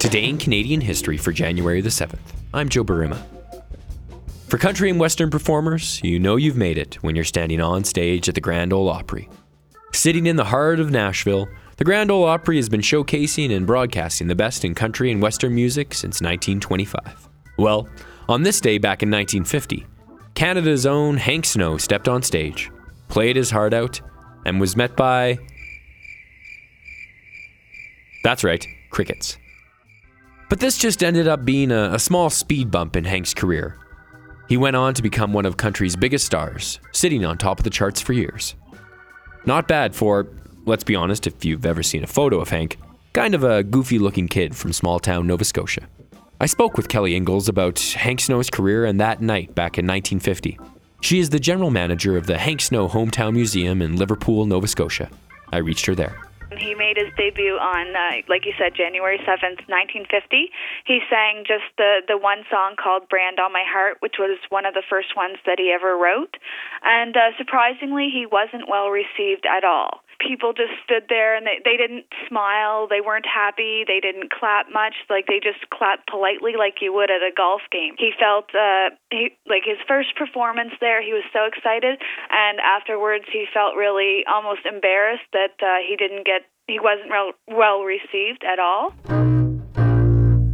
Today in Canadian history for January the 7th, I'm Joe Burima. For country and western performers, you know you've made it when you're standing on stage at the Grand Ole Opry. Sitting in the heart of Nashville, the Grand Ole Opry has been showcasing and broadcasting the best in country and western music since 1925. Well, on this day back in 1950, Canada's own Hank Snow stepped on stage, played his heart out, and was met by. That's right, crickets. But this just ended up being a, a small speed bump in Hank's career. He went on to become one of country's biggest stars, sitting on top of the charts for years. Not bad for, let's be honest, if you've ever seen a photo of Hank, kind of a goofy looking kid from small town Nova Scotia. I spoke with Kelly Ingalls about Hank Snow's career and that night back in 1950. She is the general manager of the Hank Snow Hometown Museum in Liverpool, Nova Scotia. I reached her there. He made his debut on, uh, like you said, January 7th, 1950. He sang just the, the one song called Brand on My Heart, which was one of the first ones that he ever wrote. And uh, surprisingly, he wasn't well received at all people just stood there and they they didn't smile they weren't happy they didn't clap much like they just clapped politely like you would at a golf game. He felt uh he like his first performance there he was so excited and afterwards he felt really almost embarrassed that uh, he didn't get he wasn't real, well received at all.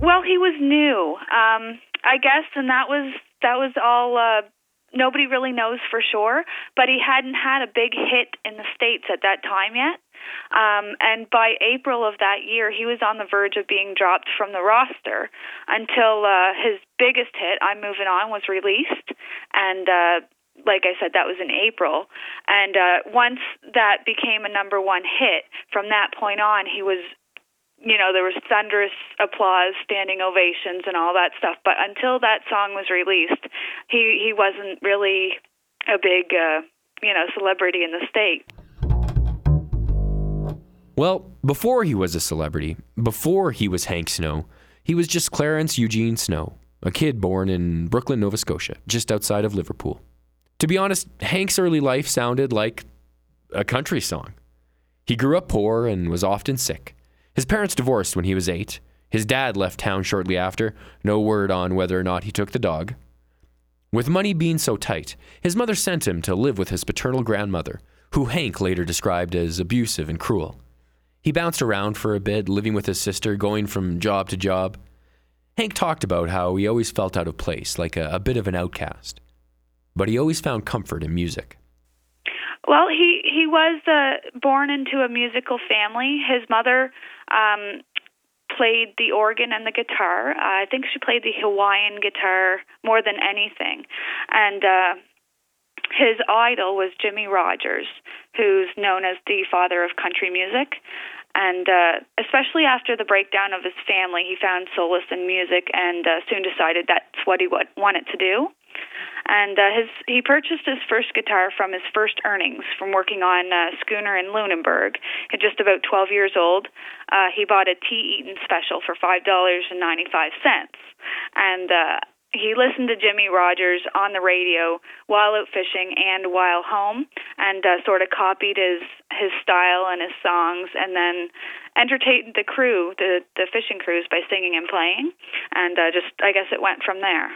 Well he was new um i guess and that was that was all uh nobody really knows for sure, but he hadn't had a big hit in the States at that time yet. Um, and by April of that year, he was on the verge of being dropped from the roster until uh, his biggest hit, I'm Moving On, was released. And uh, like I said, that was in April. And uh, once that became a number one hit, from that point on, he was you know, there was thunderous applause, standing ovations, and all that stuff. But until that song was released, he he wasn't really a big, uh, you know, celebrity in the state. Well, before he was a celebrity, before he was Hank Snow, he was just Clarence Eugene Snow, a kid born in Brooklyn, Nova Scotia, just outside of Liverpool. To be honest, Hank's early life sounded like a country song. He grew up poor and was often sick. His parents divorced when he was eight. His dad left town shortly after, no word on whether or not he took the dog. With money being so tight, his mother sent him to live with his paternal grandmother, who Hank later described as abusive and cruel. He bounced around for a bit, living with his sister, going from job to job. Hank talked about how he always felt out of place, like a, a bit of an outcast. But he always found comfort in music. Well, he he was uh, born into a musical family. His mother um, played the organ and the guitar. Uh, I think she played the Hawaiian guitar more than anything, and uh, his idol was Jimmie Rodgers, who's known as the father of country music. And uh, especially after the breakdown of his family, he found solace in music and uh, soon decided that's what he would, wanted to do and uh, his he purchased his first guitar from his first earnings from working on uh, schooner in Lunenburg. At just about 12 years old, uh, he bought a T. Eaton special for five dollars and ninety five cents, and uh, he listened to Jimmie Rodgers on the radio while out fishing and while home, and uh, sort of copied his his style and his songs, and then entertained the crew, the the fishing crews, by singing and playing, and uh, just I guess it went from there.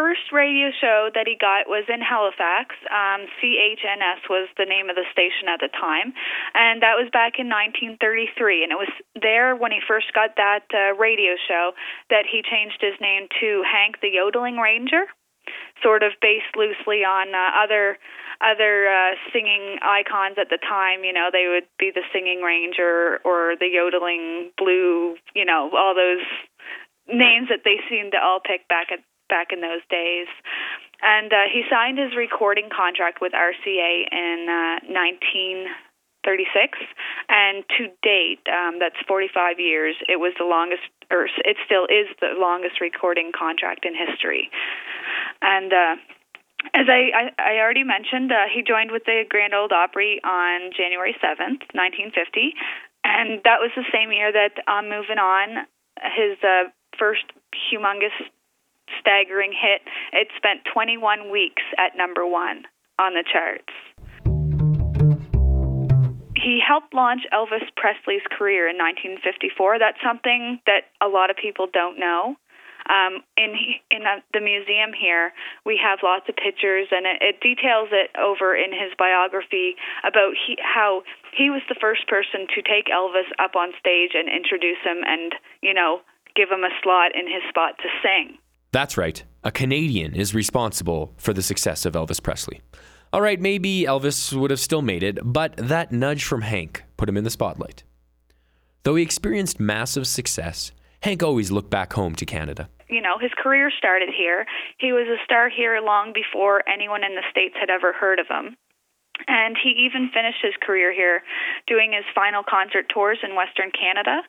First radio show that he got was in Halifax. Um, CHNS was the name of the station at the time, and that was back in 1933. And it was there when he first got that uh, radio show that he changed his name to Hank the Yodeling Ranger, sort of based loosely on uh, other other uh, singing icons at the time. You know, they would be the Singing Ranger or the Yodeling Blue. You know, all those names that they seemed to all pick back at back in those days. And uh, he signed his recording contract with RCA in uh, 1936, and to date, um, that's 45 years. It was the longest, or it still is the longest recording contract in history. And uh, as I, I, I already mentioned, uh, he joined with the Grand Ole Opry on January 7th, 1950, and that was the same year that I'm Moving On, his uh, first humongous staggering hit. It spent 21 weeks at number one on the charts. He helped launch Elvis Presley's career in 1954. That's something that a lot of people don't know. Um, in in the museum here, we have lots of pictures, and it, it details it over in his biography about he, how he was the first person to take Elvis up on stage and introduce him, and you know give him a slot in his spot to sing. That's right. A Canadian is responsible for the success of Elvis Presley. All right, maybe Elvis would have still made it, but that nudge from Hank put him in the spotlight. Though he experienced massive success, Hank always looked back home to Canada. You know, his career started here. He was a star here long before anyone in the States had ever heard of him. And he even finished his career here doing his final concert tours in Western Canada.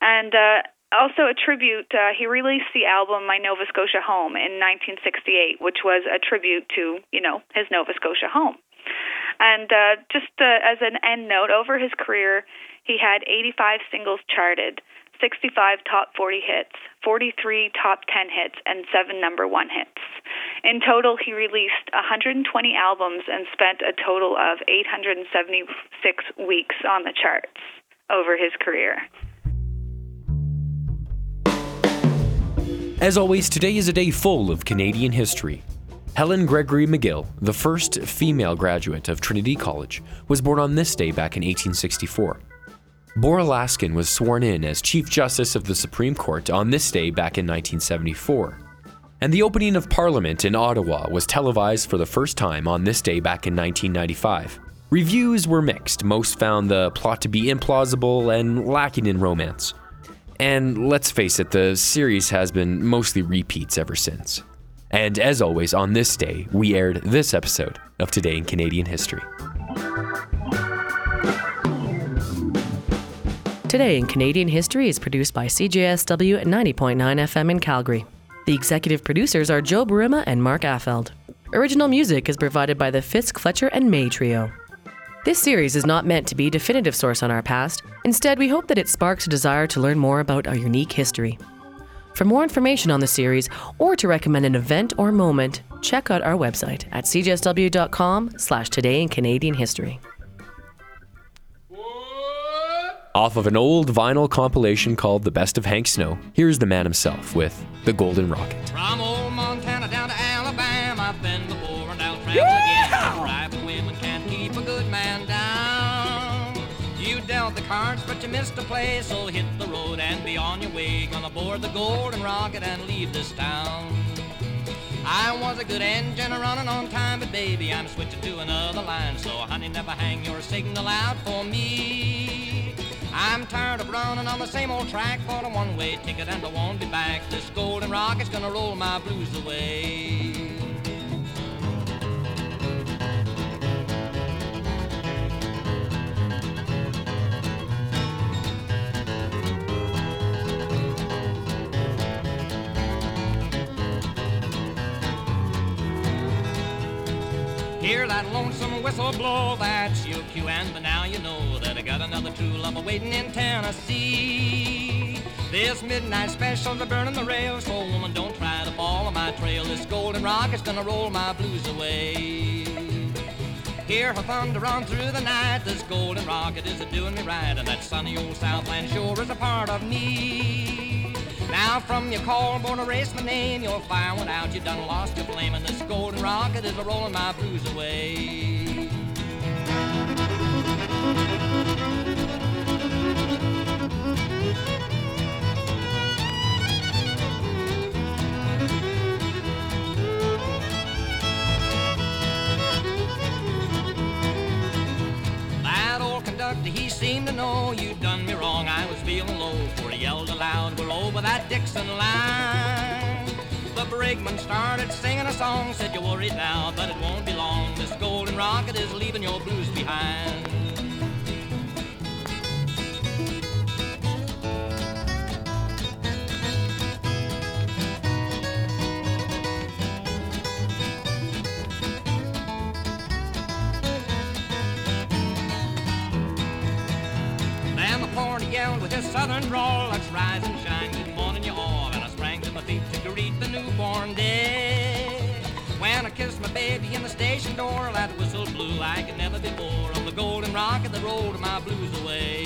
And uh, also a tribute, uh, he released the album My Nova Scotia Home in 1968, which was a tribute to, you know, his Nova Scotia home. And uh, just uh, as an end note, over his career, he had 85 singles charted, 65 top 40 hits, 43 top 10 hits, and 7 number 1 hits. In total, he released 120 albums and spent a total of 876 weeks on the charts over his career. As always, today is a day full of Canadian history. Helen Gregory MacGill, the first female graduate of Trinity College, was born on this day back in 1864. Bora Laskin was sworn in as Chief Justice of the Supreme Court on this day back in 1974. And the opening of Parliament in Ottawa was televised for the first time on this day back in 1995. Reviews were mixed. Most found the plot to be implausible and lacking in romance. And let's face it, the series has been mostly repeats ever since. And as always, on this day, we aired this episode of Today in Canadian History. Today in Canadian History is produced by CJSW at 90.9 FM in Calgary. The executive producers are Joe Burima and Mark Affeld. Original music is provided by the Fisk, Fletcher, and May Trio. This series is not meant to be a definitive source on our past. Instead, we hope that it sparks a desire to learn more about our unique history. For more information on the series or to recommend an event or moment, check out our website at cjsw.com slash today in Canadian history. Off of an old vinyl compilation called The Best of Hank Snow, here's the man himself with The Golden Rocket. From old Montana down to Alabama, I've been before and I'll travel again. Dealt the cards, but you missed the play, so hit the road and be on your way. Gonna board the Golden Rocket and leave this town. I was a good engine running on time, but baby, I'm switching to another line. So, honey, never hang your signal out for me. I'm tired of running on the same old track for a one-way ticket and I won't be back. This golden rocket's gonna roll my blues away. Hear that lonesome whistle blow, that's your cue, and but now you know that I got another true love waiting in Tennessee. This midnight special's a burning the rails, so woman, don't try to follow my trail. This golden rocket's gonna roll my blues away. Hear her thunder on through the night. This golden rocket is a doing me right, and that sunny old Southland sure is a part of me. Now from your callboard erase my name, your fire went out, you done lost your flame, and this golden rocket is a rolling my blues away. Aloud, We're over that Dixon line. The brakeman started singing a song, said you're worried now, but it won't be long. This golden rocket is leaving your blues behind. The with his southern drawl, let's rise and shine, good morning you all. And I sprang to my feet to greet the newborn day. When I kissed my baby in the station door, that whistle blew like it never before on the golden rock that rolled my blues away.